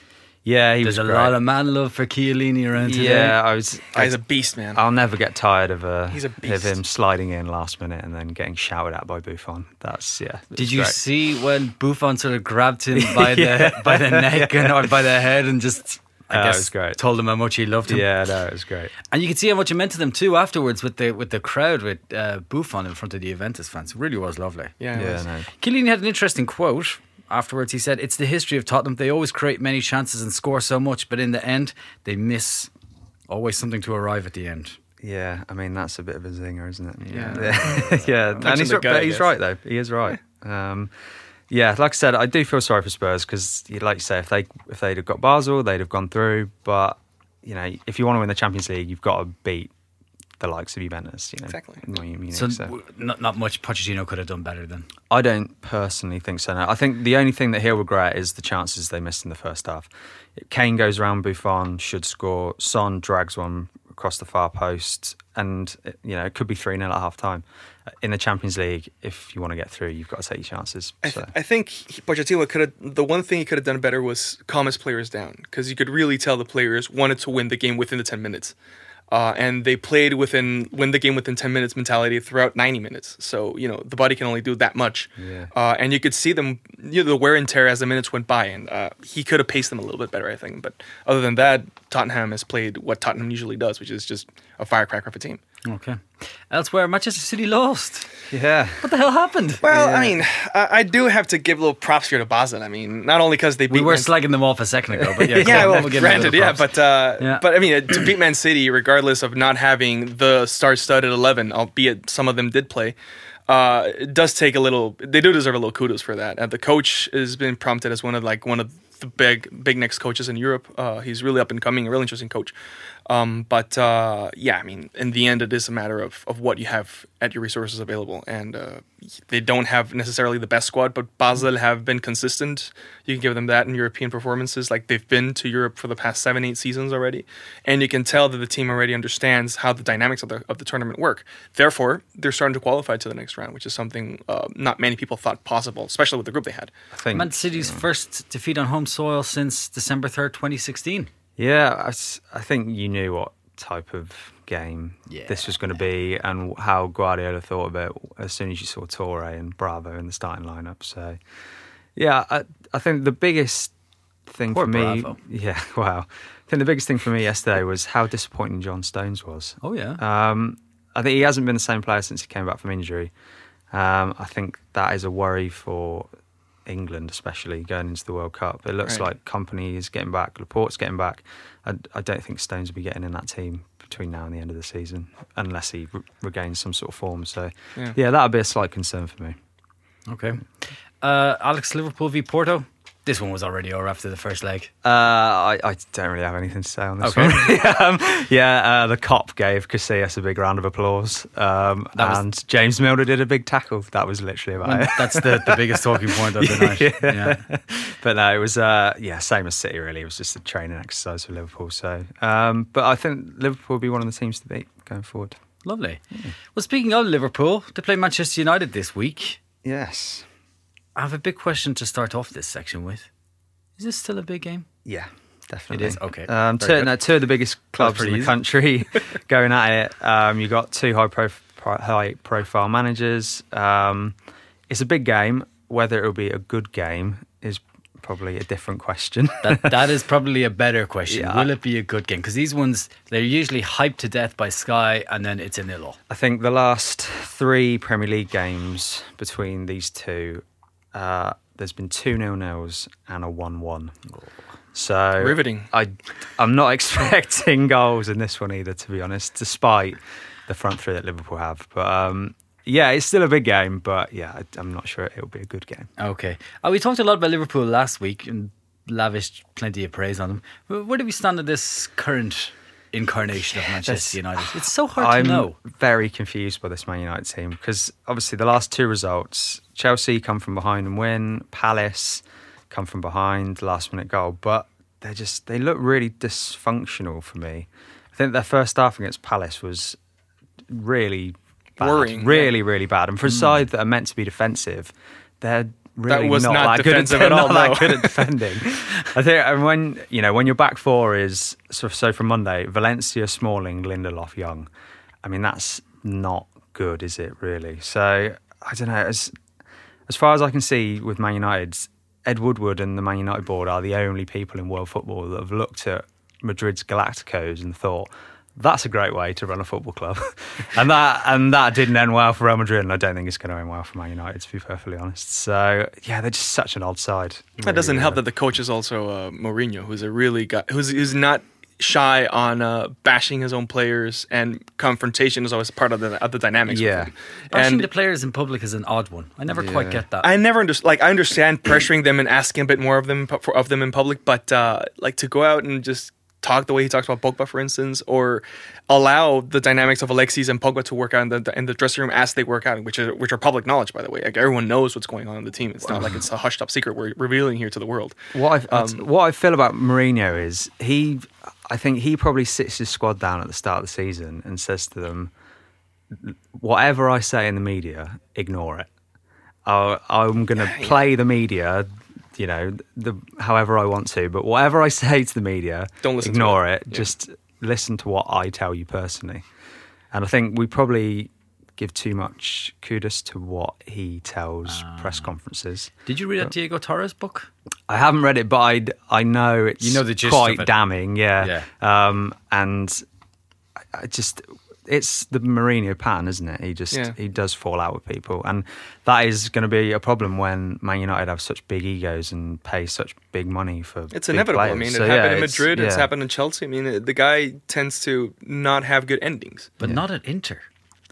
[SPEAKER 3] Yeah, he
[SPEAKER 1] There's a
[SPEAKER 3] great.
[SPEAKER 1] lot of man love for Chiellini around today.
[SPEAKER 3] Yeah, I was. I,
[SPEAKER 4] Guy's a beast, man.
[SPEAKER 3] I'll never get tired of uh,
[SPEAKER 4] He's a
[SPEAKER 3] of him sliding in last minute and then getting shouted at by Buffon. That's yeah.
[SPEAKER 1] Did
[SPEAKER 3] it's
[SPEAKER 1] you
[SPEAKER 3] great.
[SPEAKER 1] see when Buffon sort of grabbed him by the
[SPEAKER 3] Yeah.
[SPEAKER 1] by the neck and or by the head and just I
[SPEAKER 3] Oh, it
[SPEAKER 1] guess
[SPEAKER 3] was great.
[SPEAKER 1] told him how much he loved him.
[SPEAKER 3] Yeah, no, it was great.
[SPEAKER 1] And you could see how much it meant to them too afterwards with the with the crowd with uh, Buffon in front of the Juventus fans. It really was lovely.
[SPEAKER 4] Yeah, it
[SPEAKER 3] Yeah,
[SPEAKER 4] was.
[SPEAKER 3] no.
[SPEAKER 1] Chiellini had an interesting quote afterwards. He said, It's the history of Tottenham. They always create many chances and score so much, but in the end, they miss always something to arrive at the end.
[SPEAKER 3] Yeah, I mean that's a bit of a zinger, isn't it?
[SPEAKER 1] Yeah.
[SPEAKER 3] yeah, yeah. And he's, but he's right though. He is right. Um, yeah, like I said, I do feel sorry for Spurs because, like you say, if they if they'd have got Basel, they'd have gone through. But you know, if you want to win the Champions League, you've got to beat the likes of Juventus. You know,
[SPEAKER 4] Exactly.
[SPEAKER 3] Munich,
[SPEAKER 1] So,
[SPEAKER 3] so.
[SPEAKER 1] w- not, not much Pochettino could have done better than.
[SPEAKER 3] I don't personally think so. No. I think the only thing that he'll regret is the chances they missed in the first half. Kane goes around Buffon, should score. Son drags one across the far post, and uh, you know it could be three 0 at half time. Uh, in the Champions League, if you want to get through, you've got to take your chances.
[SPEAKER 4] I,
[SPEAKER 3] So.
[SPEAKER 4] th- I think he- Pochettino could have. The one thing he could have done better was calm his players down because you could really tell the players wanted to win the game within the ten minutes, uh, and they played within win the game within ten minutes mentality throughout ninety minutes. So you know the body can only do that much,
[SPEAKER 3] Yeah.
[SPEAKER 4] uh, and you could see them you know the wear and tear as the minutes went by, and uh, he could have paced them a little bit better, I think. But other than that, Tottenham has played what Tottenham usually does, which is just a firecracker of a team.
[SPEAKER 1] Okay. Elsewhere, Manchester City lost.
[SPEAKER 3] yeah,
[SPEAKER 1] What the hell happened?
[SPEAKER 4] Well, I mean, I, I do have to give a little props here to Basel. I mean, not only because they beat
[SPEAKER 1] We were
[SPEAKER 4] Man-
[SPEAKER 1] slagging them off a second ago, but yeah,
[SPEAKER 4] yeah, well,
[SPEAKER 1] we'll give them a
[SPEAKER 4] granted, yeah, but uh,
[SPEAKER 1] Yeah.
[SPEAKER 4] but I mean, to beat Man City, regardless of not having the star-studded eleven, albeit some of them did play, uh, it does take a little. They do deserve a little kudos for that. And the coach has been prompted as one of like one of the big big next coaches in Europe. Uh, he's really up and coming, a really interesting coach. Um, but uh, yeah, I mean, in the end, it is a matter of, of what you have at your resources available, and uh, they don't have necessarily the best squad, but Basel have been consistent. You can give them that in European performances, like they've been to Europe for the past seven, eight seasons already, and you can tell that the team already understands how the dynamics of the of the tournament work. Therefore, they're starting to qualify to the next round, which is something uh, not many people thought possible, especially with the group they had.
[SPEAKER 3] I think.
[SPEAKER 1] Man City's first defeat on home soil since December 3rd, 2016.
[SPEAKER 3] Yeah, I think you knew what type of game this was going to be and how Guardiola thought of it as soon as you saw Touré and Bravo in the starting lineup. So, yeah, I, I think the biggest thing
[SPEAKER 1] Poor
[SPEAKER 3] for me,
[SPEAKER 1] Bravo.
[SPEAKER 3] yeah, wow, I think the biggest thing for me yesterday was how disappointing John Stones was.
[SPEAKER 1] Oh, yeah.
[SPEAKER 3] Um, I think he hasn't been the same player since he came back from injury. Um, I think that is a worry for England, especially going into the World Cup. It looks
[SPEAKER 4] Right.
[SPEAKER 3] like Kompany is getting back, Laporte's getting back. I, I don't think Stones will be getting in that team between now and the end of the season unless he re- regains some sort of form. So,
[SPEAKER 4] Yeah.
[SPEAKER 3] yeah, that would be a slight concern for me.
[SPEAKER 1] Okay. Uh, Alex Liverpool v Porto. This one was already over after the first leg.
[SPEAKER 3] Uh, I, I don't really have anything to say on this
[SPEAKER 1] Okay.
[SPEAKER 3] one. um, yeah, uh, the Kop gave Casillas a big round of applause, um,
[SPEAKER 1] was-
[SPEAKER 3] and James Milner did a big tackle. That was literally about it.
[SPEAKER 1] That's the, the biggest talking point of the night. Yeah.
[SPEAKER 3] but no, it was uh, yeah, same as City. Really, it was just a training exercise for Liverpool. So, um, but I think Liverpool will be one of the teams to beat going forward.
[SPEAKER 1] Lovely. Well, speaking of Liverpool, they play Manchester United this week.
[SPEAKER 3] Yes.
[SPEAKER 1] I have a big question to start off this section with. Is this still a big game?
[SPEAKER 3] Yeah, definitely.
[SPEAKER 1] It is? Okay.
[SPEAKER 3] Um, two, no, two of the biggest clubs in the
[SPEAKER 1] easy.
[SPEAKER 3] country going at it. Um, you got two high, prof- high profile managers. Um, it's a big game. Whether it will be a good game is probably a different question.
[SPEAKER 1] That that is probably a better question.
[SPEAKER 3] Yeah.
[SPEAKER 1] Will it be a good game? Because these ones they're usually hyped to death by Sky, and then it's a nil all.
[SPEAKER 3] I think the last three Premier League games between these two, uh, there's been two nil nils and a one one. So
[SPEAKER 4] Riveting.
[SPEAKER 3] I, I'm not expecting goals in this one either, to be honest, despite the front three that Liverpool have. But um, yeah, it's still a big game. But yeah, I'm not sure it'll be a good game.
[SPEAKER 1] Okay. Uh, we talked a lot about Liverpool last week and lavished plenty of praise on them. Wh- Where do we stand on this current incarnation of Manchester United? It's so hard
[SPEAKER 3] I'm
[SPEAKER 1] to know.
[SPEAKER 3] very confused by this Man United team because obviously the last two results, Chelsea come from behind and win, Palace come from behind, last minute goal, but they just they look really dysfunctional for me. I think their first half against Palace was really bad,
[SPEAKER 4] Worrying,
[SPEAKER 3] really really bad, and for a hmm. side that are meant to be defensive, they're really not,
[SPEAKER 4] not
[SPEAKER 3] that good at,
[SPEAKER 4] at all,
[SPEAKER 3] not that good at defending. I think and when you know when your back four is so, so from Monday, Valencia, Smalling, Lindelof, Young. I mean that's not good, is it? Really? So I don't know. As as far as I can see with Man United, Ed Woodward and the Man United board are the only people in world football that have looked at Madrid's Galacticos and thought. That's a great way to run a football club, and that and that didn't end well for Real Madrid, and I don't think it's going to end well for Man United, to be perfectly honest. So yeah, they're just such an odd side.
[SPEAKER 4] That doesn't
[SPEAKER 3] Really,
[SPEAKER 4] help
[SPEAKER 3] uh,
[SPEAKER 4] that the coach is also uh, Mourinho, who's a really guy who's who's not shy on uh, bashing his own players, and confrontation is always part of the of the dynamics.
[SPEAKER 3] Yeah.
[SPEAKER 4] with him.
[SPEAKER 1] Bashing
[SPEAKER 4] and
[SPEAKER 1] the players in public is an odd one. I never quite get that.
[SPEAKER 4] I never understand. Like I understand pressuring them and asking a bit more of them for, of them in public, but uh, like to go out and just talk the way he talks about Pogba, for instance, or allow the dynamics of Alexis and Pogba to work out in the in the dressing room as they work out, which are which are public knowledge, by the way. Like everyone knows what's going on in the team. It's not like it's a hushed up secret we're revealing here to the world.
[SPEAKER 3] What I
[SPEAKER 4] Um,
[SPEAKER 3] what I feel about Mourinho is he, I think he probably sits his squad down at the start of the season and says to them, "Whatever I say in the media, ignore it. i I'm going to play the media." You know, the however I want to, but whatever I say to the media,
[SPEAKER 4] Don't listen to
[SPEAKER 3] ignore
[SPEAKER 4] it.
[SPEAKER 3] it.
[SPEAKER 4] Yeah.
[SPEAKER 3] Just listen to what I tell you personally. And I think we probably give too much kudos to what he tells
[SPEAKER 4] Ah.
[SPEAKER 3] press conferences.
[SPEAKER 1] Did you read that Diego Torres book?
[SPEAKER 3] I haven't read it, but I, I know it's
[SPEAKER 1] You know the gist
[SPEAKER 3] quite
[SPEAKER 1] of it.
[SPEAKER 3] damning, yeah. Um, and I, I just, it's the Mourinho pattern, isn't it? He just
[SPEAKER 4] Yeah.
[SPEAKER 3] he does fall out with people, and that is going to be a problem when Man United have such big egos and pay such big money for.
[SPEAKER 4] It's
[SPEAKER 3] big
[SPEAKER 4] inevitable. I mean, it
[SPEAKER 3] So,
[SPEAKER 4] happened
[SPEAKER 3] yeah,
[SPEAKER 4] in Madrid. It's
[SPEAKER 3] yeah.
[SPEAKER 4] happened in Chelsea. I mean, the guy tends to not have good endings.
[SPEAKER 1] But not at Inter.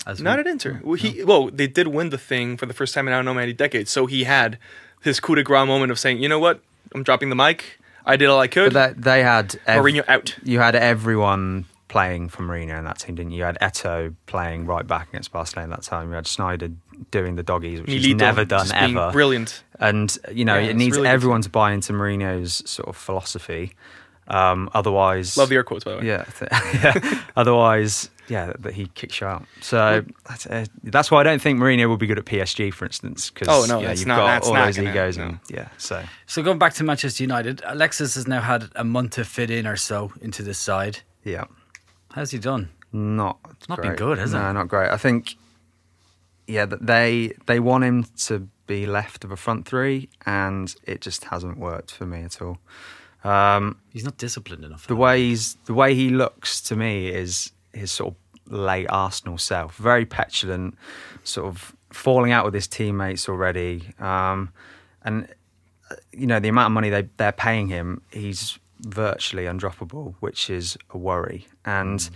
[SPEAKER 1] As
[SPEAKER 4] Not
[SPEAKER 1] we-
[SPEAKER 4] at Inter. Well, he well, they did win the thing for the first time in I don't know many decades. So he had his coup de grace moment of saying, "You know what? I'm dropping the mic. I did all I could."
[SPEAKER 3] But that, they had ev-
[SPEAKER 4] Mourinho out.
[SPEAKER 3] You had everyone playing for Mourinho in that team, didn't you? You had Eto'o playing right back against Barcelona at that time. You had Sneijder doing the doggies, which he's never done ever.
[SPEAKER 4] Brilliant.
[SPEAKER 3] And you know,
[SPEAKER 4] Yeah,
[SPEAKER 3] it needs everyone to buy into Mourinho's sort of philosophy. Um, otherwise,
[SPEAKER 4] Love the air quotes by the way.
[SPEAKER 3] yeah, th- yeah. Otherwise, yeah, that he kicks you out. So that's, uh, that's why I don't think Mourinho will be good at PSG, for instance. Because
[SPEAKER 4] Oh, no,
[SPEAKER 3] yeah, you've
[SPEAKER 4] not-
[SPEAKER 3] got
[SPEAKER 4] that's
[SPEAKER 3] all
[SPEAKER 4] not
[SPEAKER 3] those
[SPEAKER 4] gonna-
[SPEAKER 3] egos,
[SPEAKER 4] no.
[SPEAKER 3] and yeah. So
[SPEAKER 1] So going back to Manchester United, Alexis has now had a month to fit in or so into this side.
[SPEAKER 3] yeah,
[SPEAKER 1] How's he done?
[SPEAKER 3] not
[SPEAKER 1] not been good, has it?
[SPEAKER 3] no, not great. I think yeah, that they they want him to be left of a front three, and it just hasn't worked for me at all. Um,
[SPEAKER 1] He's not disciplined enough.
[SPEAKER 3] the way he's the way he looks to me is his sort of late Arsenal self, very petulant, sort of falling out with his teammates already, um, and uh, you know the amount of money they they're paying him, he's virtually undroppable, which is a worry. And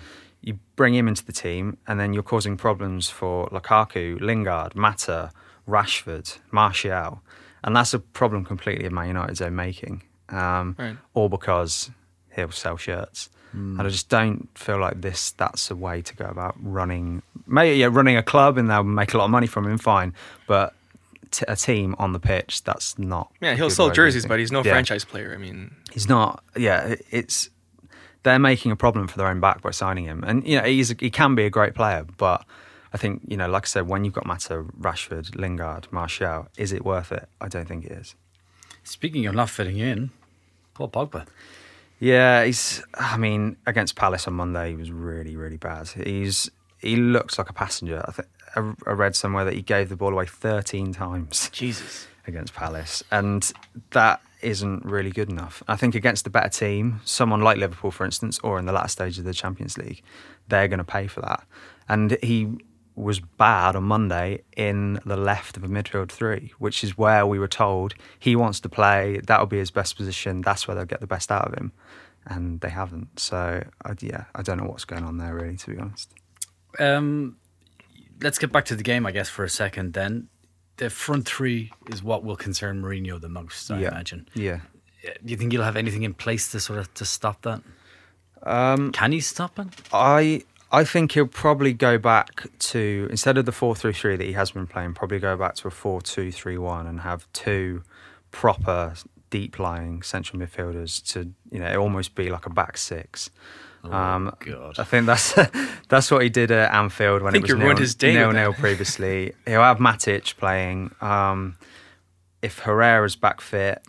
[SPEAKER 3] you bring him into the team, and then you're causing problems for Lukaku, Lingard, Mata, Rashford, Martial, and that's a problem completely of Man United's own making. Um,
[SPEAKER 4] Right.
[SPEAKER 3] All because he'll sell shirts. And I just don't feel like this. That's a way to go about running. Maybe yeah, running a club, and they'll make a lot of money from him. Fine, but t- a team on the pitch, that's not.
[SPEAKER 4] Yeah, he'll sell
[SPEAKER 3] way of doing
[SPEAKER 4] jerseys, but he's no
[SPEAKER 3] Yeah.
[SPEAKER 4] franchise player. I mean,
[SPEAKER 3] He's not. Yeah, it's they're making a problem for their own back by signing him, and you know he's he can be a great player, but I think you know, like I said, when you've got Mata, Rashford, Lingard, Martial, is it worth it? I don't think it is.
[SPEAKER 1] Speaking of not fitting in, Paul Pogba.
[SPEAKER 3] Yeah, he's. I mean, against Palace on Monday, he was really, really bad. He's he looks like a passenger. I think I, read somewhere that he gave the ball away thirteen times.
[SPEAKER 4] Jesus.
[SPEAKER 3] against Palace, and that isn't really good enough. I think against a better team, someone like Liverpool, for instance, or in the last stage of the Champions League, they're going to pay for that. And he was bad on Monday in the left of a midfield three, which is where we were told he wants to play. That'll be his best position. That's where they'll get the best out of him, and they haven't. So I, yeah, I don't know what's going on there really, to be honest.
[SPEAKER 1] Um, let's get back to the game, I guess, for a second. Then the front three is what will concern Mourinho the most, I
[SPEAKER 3] yeah,
[SPEAKER 1] imagine.
[SPEAKER 3] yeah.
[SPEAKER 1] Do you think you'll have anything in place to sort of to stop that? Um, Can he stop it?
[SPEAKER 3] I I think he'll probably go back to instead of the four three three that he has been playing, probably go back to a four two three one and have two proper deep lying central midfielders to you know almost be like a back six. Oh um,
[SPEAKER 1] God.
[SPEAKER 3] I think that's that's what he did at Anfield when it was nil,
[SPEAKER 4] his day
[SPEAKER 3] nil nil previously. He'll have Matic playing. Um, if Herrera's back fit,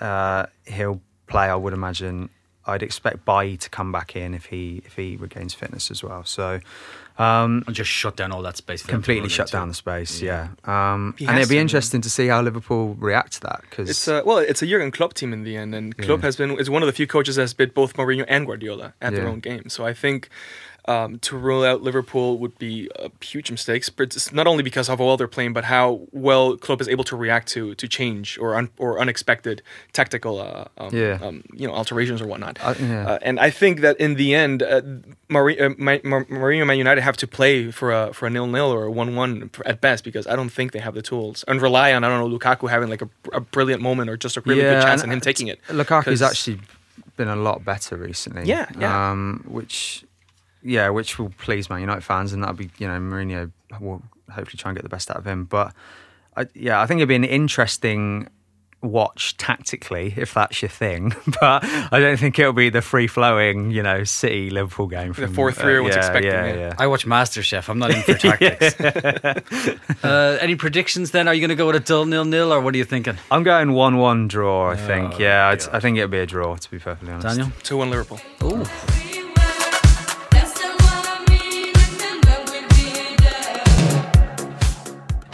[SPEAKER 3] uh, he'll play. I would imagine. I'd expect Bai to come back in if he if he regains fitness as well. So Um,
[SPEAKER 1] And just shut down all that space. for
[SPEAKER 3] completely shut
[SPEAKER 1] into.
[SPEAKER 3] down the space. Yeah, um, and it'd be
[SPEAKER 4] to.
[SPEAKER 3] interesting to see how Liverpool react to that because
[SPEAKER 4] It's a well, it's a Jurgen Klopp team in the end, and Klopp has been is one of the few coaches that has bid both Mourinho and Guardiola at their own game. So I think um, to rule out Liverpool would be a huge mistake. But it's not only because of how well they're playing, but how well Klopp is able to react to to change or un, or unexpected tactical uh, um,
[SPEAKER 3] Yeah.
[SPEAKER 4] um, you know alterations or whatnot.
[SPEAKER 3] Uh, yeah.
[SPEAKER 4] Uh, and I think that in the end, uh, Mourinho, uh, Mourinho and Man United have to play for a for a nil nil or a one one at best because I don't think they have the tools and rely on I don't know Lukaku having like a, a brilliant moment or just a really good chance
[SPEAKER 3] and
[SPEAKER 4] and him taking it.
[SPEAKER 3] Lukaku's actually been a lot better recently.
[SPEAKER 4] Yeah, yeah.
[SPEAKER 3] Um, which, yeah, which will please Man United fans, and that'll be you know Mourinho will hopefully try and get the best out of him. But I, yeah, I think it'd be an interesting watch tactically if that's your thing. But I don't think it'll be the free flowing you know City Liverpool game. From, The
[SPEAKER 4] 4-3 everyone's
[SPEAKER 3] yeah,
[SPEAKER 4] expecting,
[SPEAKER 3] Yeah,
[SPEAKER 4] yeah.
[SPEAKER 3] yeah.
[SPEAKER 1] I watch MasterChef. I'm not in for tactics. uh, any predictions then? Are you going to go with a dull nil nil, or what are you thinking,
[SPEAKER 3] I'm going one-one draw. I think.
[SPEAKER 1] Oh,
[SPEAKER 3] Yeah, I'd, I think it'll be a draw. To be perfectly honest,
[SPEAKER 1] Daniel?
[SPEAKER 4] Two one Liverpool.
[SPEAKER 1] Ooh.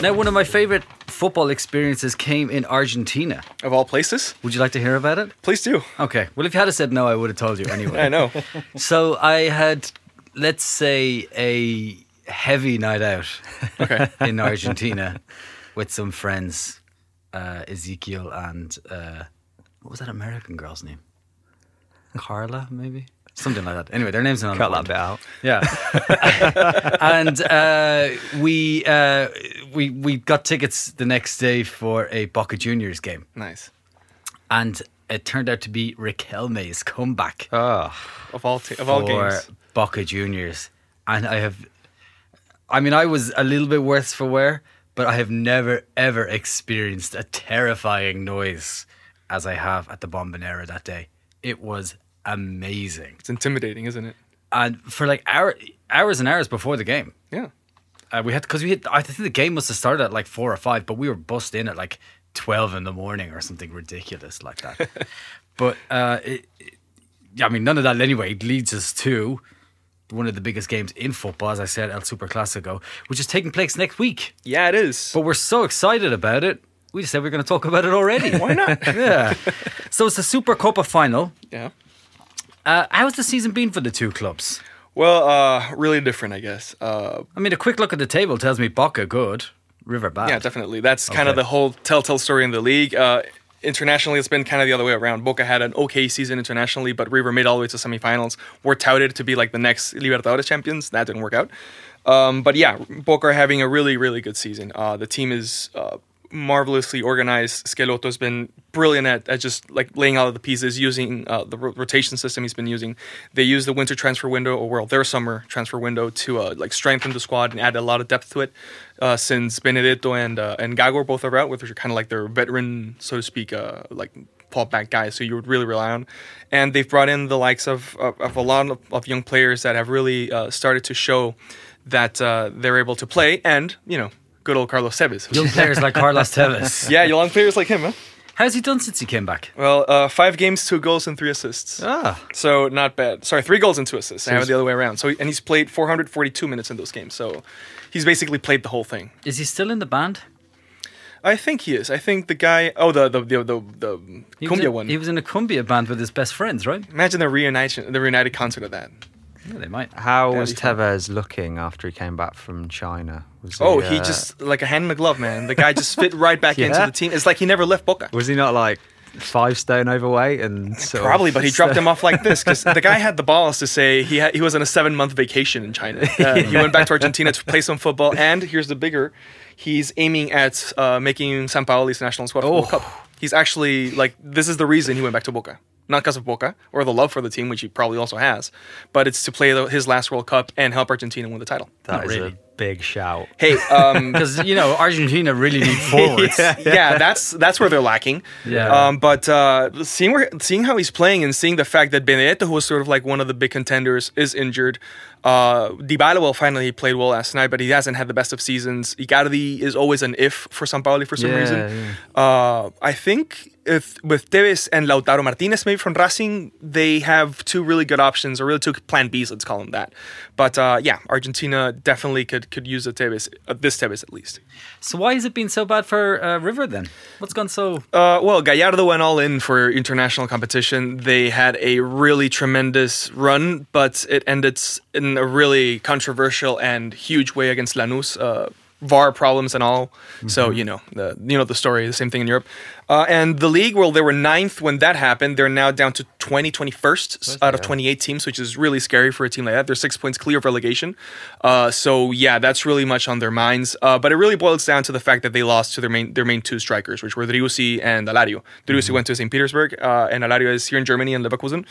[SPEAKER 1] Now, one of my favorite football experiences came in Argentina.
[SPEAKER 4] Of all places,
[SPEAKER 1] Would you like to hear about it?
[SPEAKER 4] please do.
[SPEAKER 1] Okay. Well, if you had said no, I would have told you anyway.
[SPEAKER 4] I know.
[SPEAKER 1] So I had, let's say, a heavy night out
[SPEAKER 4] Okay.
[SPEAKER 1] in Argentina with some friends, uh, Ezekiel and uh, what was that American girl's name? Carla, maybe something like that. Anyway, their names are not
[SPEAKER 3] cut that
[SPEAKER 1] important.
[SPEAKER 3] bit out.
[SPEAKER 1] Yeah, and uh, we uh, we we got tickets the next day for a Boca Juniors game,
[SPEAKER 4] nice.
[SPEAKER 1] and it turned out to be Riquelme's comeback
[SPEAKER 3] Oh,
[SPEAKER 4] Of all t- of all
[SPEAKER 1] for
[SPEAKER 4] games.
[SPEAKER 1] Boca Juniors, and I have, I mean, I was a little bit worse for wear, but I have never ever experienced a terrifying noise as I have at the Bombonera that day. It was amazing,
[SPEAKER 4] It's intimidating, isn't it?
[SPEAKER 1] and for like hour, hours and hours before the game.
[SPEAKER 4] Yeah.
[SPEAKER 1] Uh, we had because we had. I think the game must have started at like four or five, but we were bussed in at like twelve in the morning or something ridiculous like that. but uh, it, it- yeah, I mean, none of that anyway leads us to one of the biggest games in football, as I said, El Super Clasico, which is taking place next week.
[SPEAKER 4] Yeah, it is.
[SPEAKER 1] But we're so excited about it. We just said we are going to talk about it already.
[SPEAKER 4] Why not?
[SPEAKER 1] yeah. So it's the Super Copa final.
[SPEAKER 4] yeah.
[SPEAKER 1] Uh, how's the season been for the two clubs?
[SPEAKER 4] Well, uh, really different, I guess. Uh,
[SPEAKER 1] I mean, a quick look at the table tells me Boca good, River bad.
[SPEAKER 4] Yeah, definitely. That's kind of the whole telltale story in the league. Uh, internationally, it's been kind of the other way around. Boca had an okay season internationally, but River made all the way to semifinals. Were touted to be like the next Libertadores champions. That didn't work out. Um, but yeah, Boca are having a really, really good season. Uh, the team is uh, marvelously organized. Schelotto's been brilliant at, at just like laying out the pieces, using uh, the ro- rotation system he's been using. They use the winter transfer window, or well, their summer transfer window to uh, like strengthen the squad and add a lot of depth to it. Uh, since Benedetto and uh, and Gago both are out, which are kind of like their veteran, so to speak, uh, like pull back guys, so you would really rely on. And they've brought in the likes of of, of a lot of, of young players that have really uh, started to show that uh, they're able to play, and you know, good old Carlos Tevez.
[SPEAKER 1] Young players like Carlos Tevez.
[SPEAKER 4] yeah, young players like him, huh?
[SPEAKER 1] How's he done since he came back?
[SPEAKER 4] Well, uh, five games, two goals, and three assists.
[SPEAKER 3] ah,
[SPEAKER 4] So not bad. Sorry, three goals and two assists. I have it the other way around. So and he's played 442 minutes in those games. So he's basically played the whole thing.
[SPEAKER 1] Is he still in the band?
[SPEAKER 4] I think he is. I think the guy. Oh, the the the the, the cumbia
[SPEAKER 1] in,
[SPEAKER 4] one.
[SPEAKER 1] He was in a cumbia band with his best friends, right?
[SPEAKER 4] Imagine the reunited the reunited concert of that.
[SPEAKER 1] Yeah, they might.
[SPEAKER 3] how
[SPEAKER 4] That'd
[SPEAKER 3] was
[SPEAKER 4] be fun.
[SPEAKER 3] Tevez looking after he came back from China? Was
[SPEAKER 4] Oh, he
[SPEAKER 3] uh,
[SPEAKER 4] just like a hand in a glove, man. The guy just fit right back into the team. It's like he never left Boca.
[SPEAKER 3] was he not like five stone overweight and sort of-
[SPEAKER 4] Probably, but he dropped him off like this because the guy had the balls to say he had, he was on a seven month vacation in China. Uh, He went back to Argentina to play some football, and here's the bigger: he's aiming at uh, making Sampaoli's national squad for the World
[SPEAKER 3] Oh.
[SPEAKER 4] Cup. He's actually like this is the reason he went back to Boca, not because of Boca or the love for the team, which he probably also has, but it's to play the, his last World Cup and help Argentina win the title.
[SPEAKER 3] That
[SPEAKER 1] Not
[SPEAKER 3] is
[SPEAKER 1] really.
[SPEAKER 3] a big shout.
[SPEAKER 4] Hey, um,
[SPEAKER 1] Because you know Argentina really need forwards.
[SPEAKER 4] yeah, that's that's where they're lacking.
[SPEAKER 1] Yeah.
[SPEAKER 4] Um, but uh, seeing where, seeing how he's playing and seeing the fact that Benedetto, who was sort of like one of the big contenders, is injured. Uh, Dybala well finally played well last night, but he hasn't had the best of seasons. Icardi is always an if for Sampaoli for some
[SPEAKER 3] Yeah,
[SPEAKER 4] reason. Uh, I think if with Tevez and Lautaro Martinez maybe from Racing, they have two really good options, or really two plan Bs. Let's call them that. But uh, yeah, Argentina definitely could could use a Tevez, uh, this Tevez at least.
[SPEAKER 1] So why has it been so bad for uh, River then? What's gone so?
[SPEAKER 4] Uh, well, Gallardo went all in for international competition. They had a really tremendous run, but it ended in a really controversial and huge way against Lanús. VAR problems and all. So you know the you know the story. The same thing in Europe. Uh, and the league, well, they were ninth when that happened. They're now down to 20, 21st out of 28 teams, which is really scary for a team like that. They're six points clear of relegation. Uh, so yeah, that's really much on their minds. Uh, but it really boils down to the fact that they lost to their main their main two strikers, which were Driussi and Alario. Driussi went to St. Petersburg, uh, and Alario is here in Germany in Leverkusen.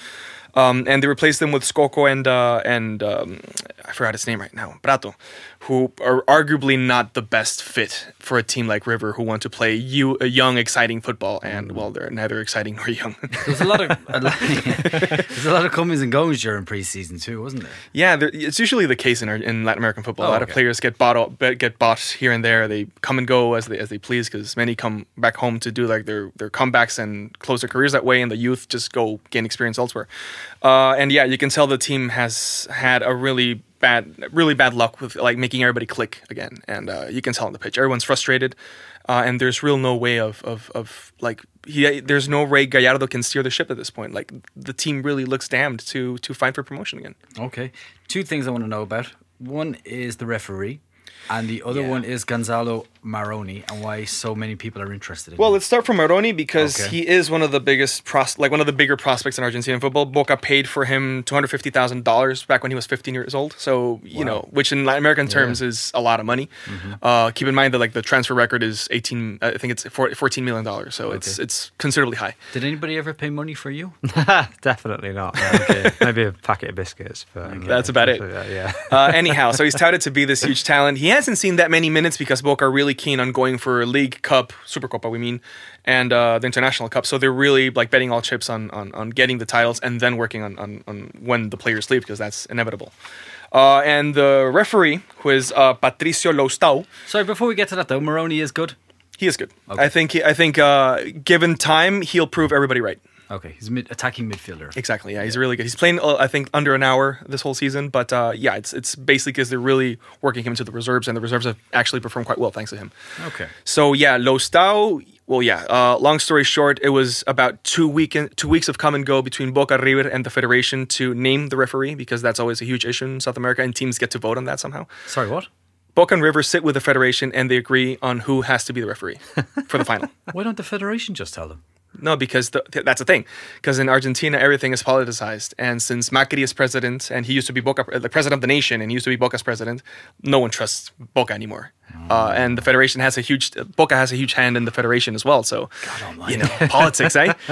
[SPEAKER 4] Um, and they replaced them with Scocco and uh, and um, I forgot his name right now, Pratto, who are arguably not the best fit for a team like River, who want to play you a young, exciting football. And mm. well, they're neither exciting nor young.
[SPEAKER 1] There's a lot of a lot, there's a lot of comings and goings during preseason too, wasn't there?
[SPEAKER 4] yeah, there- it's usually the case in our, in Latin American football.
[SPEAKER 1] Oh,
[SPEAKER 4] a lot of players get bought uh, out, get bought here and there. They come and go as they as they please because many come back home to do like their their comebacks and close their careers that way, and the youth just go gain experience elsewhere. Uh, and yeah, you can tell the team has had a really bad, really bad luck with like making everybody click again, and uh, you can tell on the pitch, everyone's frustrated, uh, and there's real no way of of of like he, there's no way Gallardo can steer the ship at this point. Like the team really looks damned to to fight for promotion again.
[SPEAKER 1] Okay. Two things I want to know about. One is the referee, and the other
[SPEAKER 4] Yeah.
[SPEAKER 1] one is Gonzalo Maroni, and why so many people are interested in
[SPEAKER 4] Well,
[SPEAKER 1] him.
[SPEAKER 4] let's start from Maroni because
[SPEAKER 1] Okay.
[SPEAKER 4] he is one of the biggest pros, like one of the bigger prospects in Argentinian football. Boca paid for him two hundred fifty thousand dollars back when he was fifteen years old. So you know, which in Latin American terms is a lot of money.
[SPEAKER 1] Mm-hmm.
[SPEAKER 4] Uh, keep in mind that like the transfer record is eighteen. I think it's 14 million dollars. So it's
[SPEAKER 1] Okay.
[SPEAKER 4] it's considerably high.
[SPEAKER 1] Did anybody ever pay money for you?
[SPEAKER 3] Definitely not. no. Maybe a packet of biscuits, but um,
[SPEAKER 4] That's about it.
[SPEAKER 3] Yeah. yeah.
[SPEAKER 4] Uh, anyhow, so he's touted to be this huge talent. He hasn't seen that many minutes because Boca are really keen on going for League Cup, Supercopa, we mean, and uh, the International Cup. So they're really like betting all chips on on, on getting the titles and then working on, on, on when the players leave because that's inevitable. Uh, and the referee, who is uh, Patricio Loustau,
[SPEAKER 1] Sorry, before we get to that though, Maroni is good.
[SPEAKER 4] he is good.
[SPEAKER 1] Okay.
[SPEAKER 4] I think he, I think uh, given time, he'll prove everybody right.
[SPEAKER 1] Okay, he's mid attacking midfielder.
[SPEAKER 4] Exactly. Yeah, he's really good. He's playing, uh, I think, under an hour this whole season. But uh, yeah, it's it's basically because they're really working him to the reserves, and the reserves have actually performed quite well thanks to him.
[SPEAKER 1] Okay.
[SPEAKER 4] So yeah, Loustau. Well, yeah. Uh, long story short, it was about two week two weeks of come and go between Boca River and the federation to name the referee because that's always a huge issue in South America, and teams get to vote on that somehow.
[SPEAKER 1] Sorry, what?
[SPEAKER 4] Boca and River sit with the federation and they agree on who has to be the referee for the final.
[SPEAKER 1] Why don't the federation just tell them?
[SPEAKER 4] No, because the, th- that's the thing. Because in Argentina, everything is politicized, and since Macri is president, and he used to be Boca, uh, the president of the nation, and he used to be Boca's president, no one trusts Boca anymore. Uh, and the federation has a huge Boca has a huge hand in the federation as well. So, you know, politics, eh?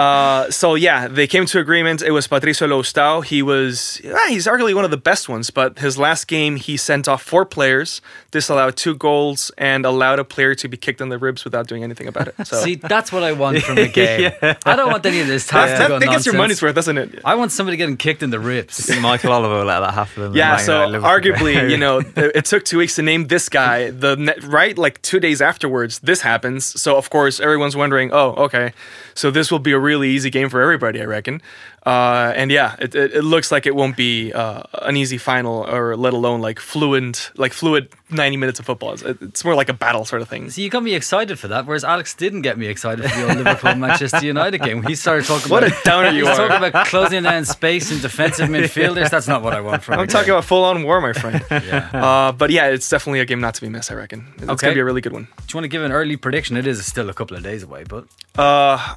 [SPEAKER 4] Uh, so yeah, they came to agreement. It was Patricio Loustau. He was yeah, he's arguably one of the best ones, but his last game he sent off four players, disallowed two goals, and allowed a player to be kicked in the ribs without doing anything about it. So
[SPEAKER 1] See, that's what I want from a game. I don't want any of this
[SPEAKER 4] that,
[SPEAKER 1] tactical
[SPEAKER 4] that, that gets your money's worth, doesn't it?
[SPEAKER 1] I want somebody getting kicked in the ribs.
[SPEAKER 3] Michael Oliver will let that happen.
[SPEAKER 4] Yeah,
[SPEAKER 3] Man
[SPEAKER 4] so
[SPEAKER 3] United, Liverpool.
[SPEAKER 4] arguably, you know, it, it took two weeks to name this guy. The ne- right, like two days afterwards, this happens. So of course, everyone's wondering, oh, okay, so this will be a really easy game for everybody, I reckon. Uh, and yeah, it, it, it looks like it won't be uh, an easy final, or let alone like fluent, like fluid ninety minutes of football. It's, it's more like a battle sort of thing.
[SPEAKER 1] So you got me excited for that, whereas Alex didn't get me excited for the old Liverpool Manchester United game. He started talking
[SPEAKER 4] What
[SPEAKER 1] about
[SPEAKER 4] a downer you are.
[SPEAKER 1] talking about closing down space and defensive midfielders. That's not what I want from.
[SPEAKER 4] I'm talking
[SPEAKER 1] game.
[SPEAKER 4] about full on war, my friend.
[SPEAKER 1] Yeah.
[SPEAKER 4] uh, but yeah, it's definitely a game not to be missed. I reckon it's
[SPEAKER 1] Okay.
[SPEAKER 4] gonna be a really good one.
[SPEAKER 1] Do you want to give an early prediction? It is still a couple of days away, but
[SPEAKER 4] Uh,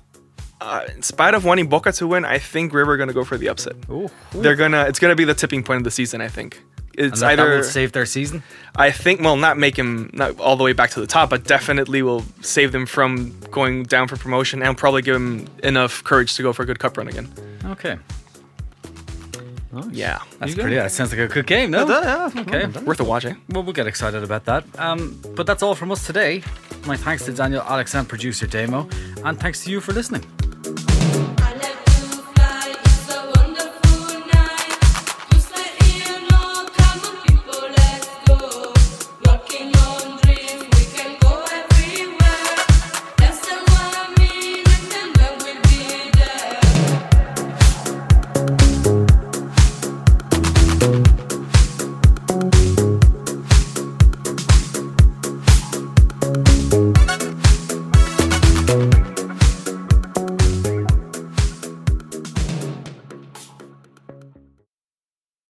[SPEAKER 4] uh, in spite of wanting Boca to win, I think River are gonna go for the upset. They're gonna. It's gonna be the tipping point of the season. I think
[SPEAKER 1] and
[SPEAKER 4] it's
[SPEAKER 1] that, that
[SPEAKER 4] either.
[SPEAKER 1] will save their season.
[SPEAKER 4] I think. Well, not make him not all the way back to the top, but definitely will save them from going down for promotion and probably give them enough courage to go for a good cup run again.
[SPEAKER 1] Okay.
[SPEAKER 4] Yeah,
[SPEAKER 1] That's pretty. That sounds like a good game, no?
[SPEAKER 3] Yeah, yeah.
[SPEAKER 1] Okay.
[SPEAKER 4] worth a watch. Eh?
[SPEAKER 1] Well, we'll get excited about that. Um, but that's all from us today. My thanks to Daniel, Alex, and producer Damo, and thanks to you for listening.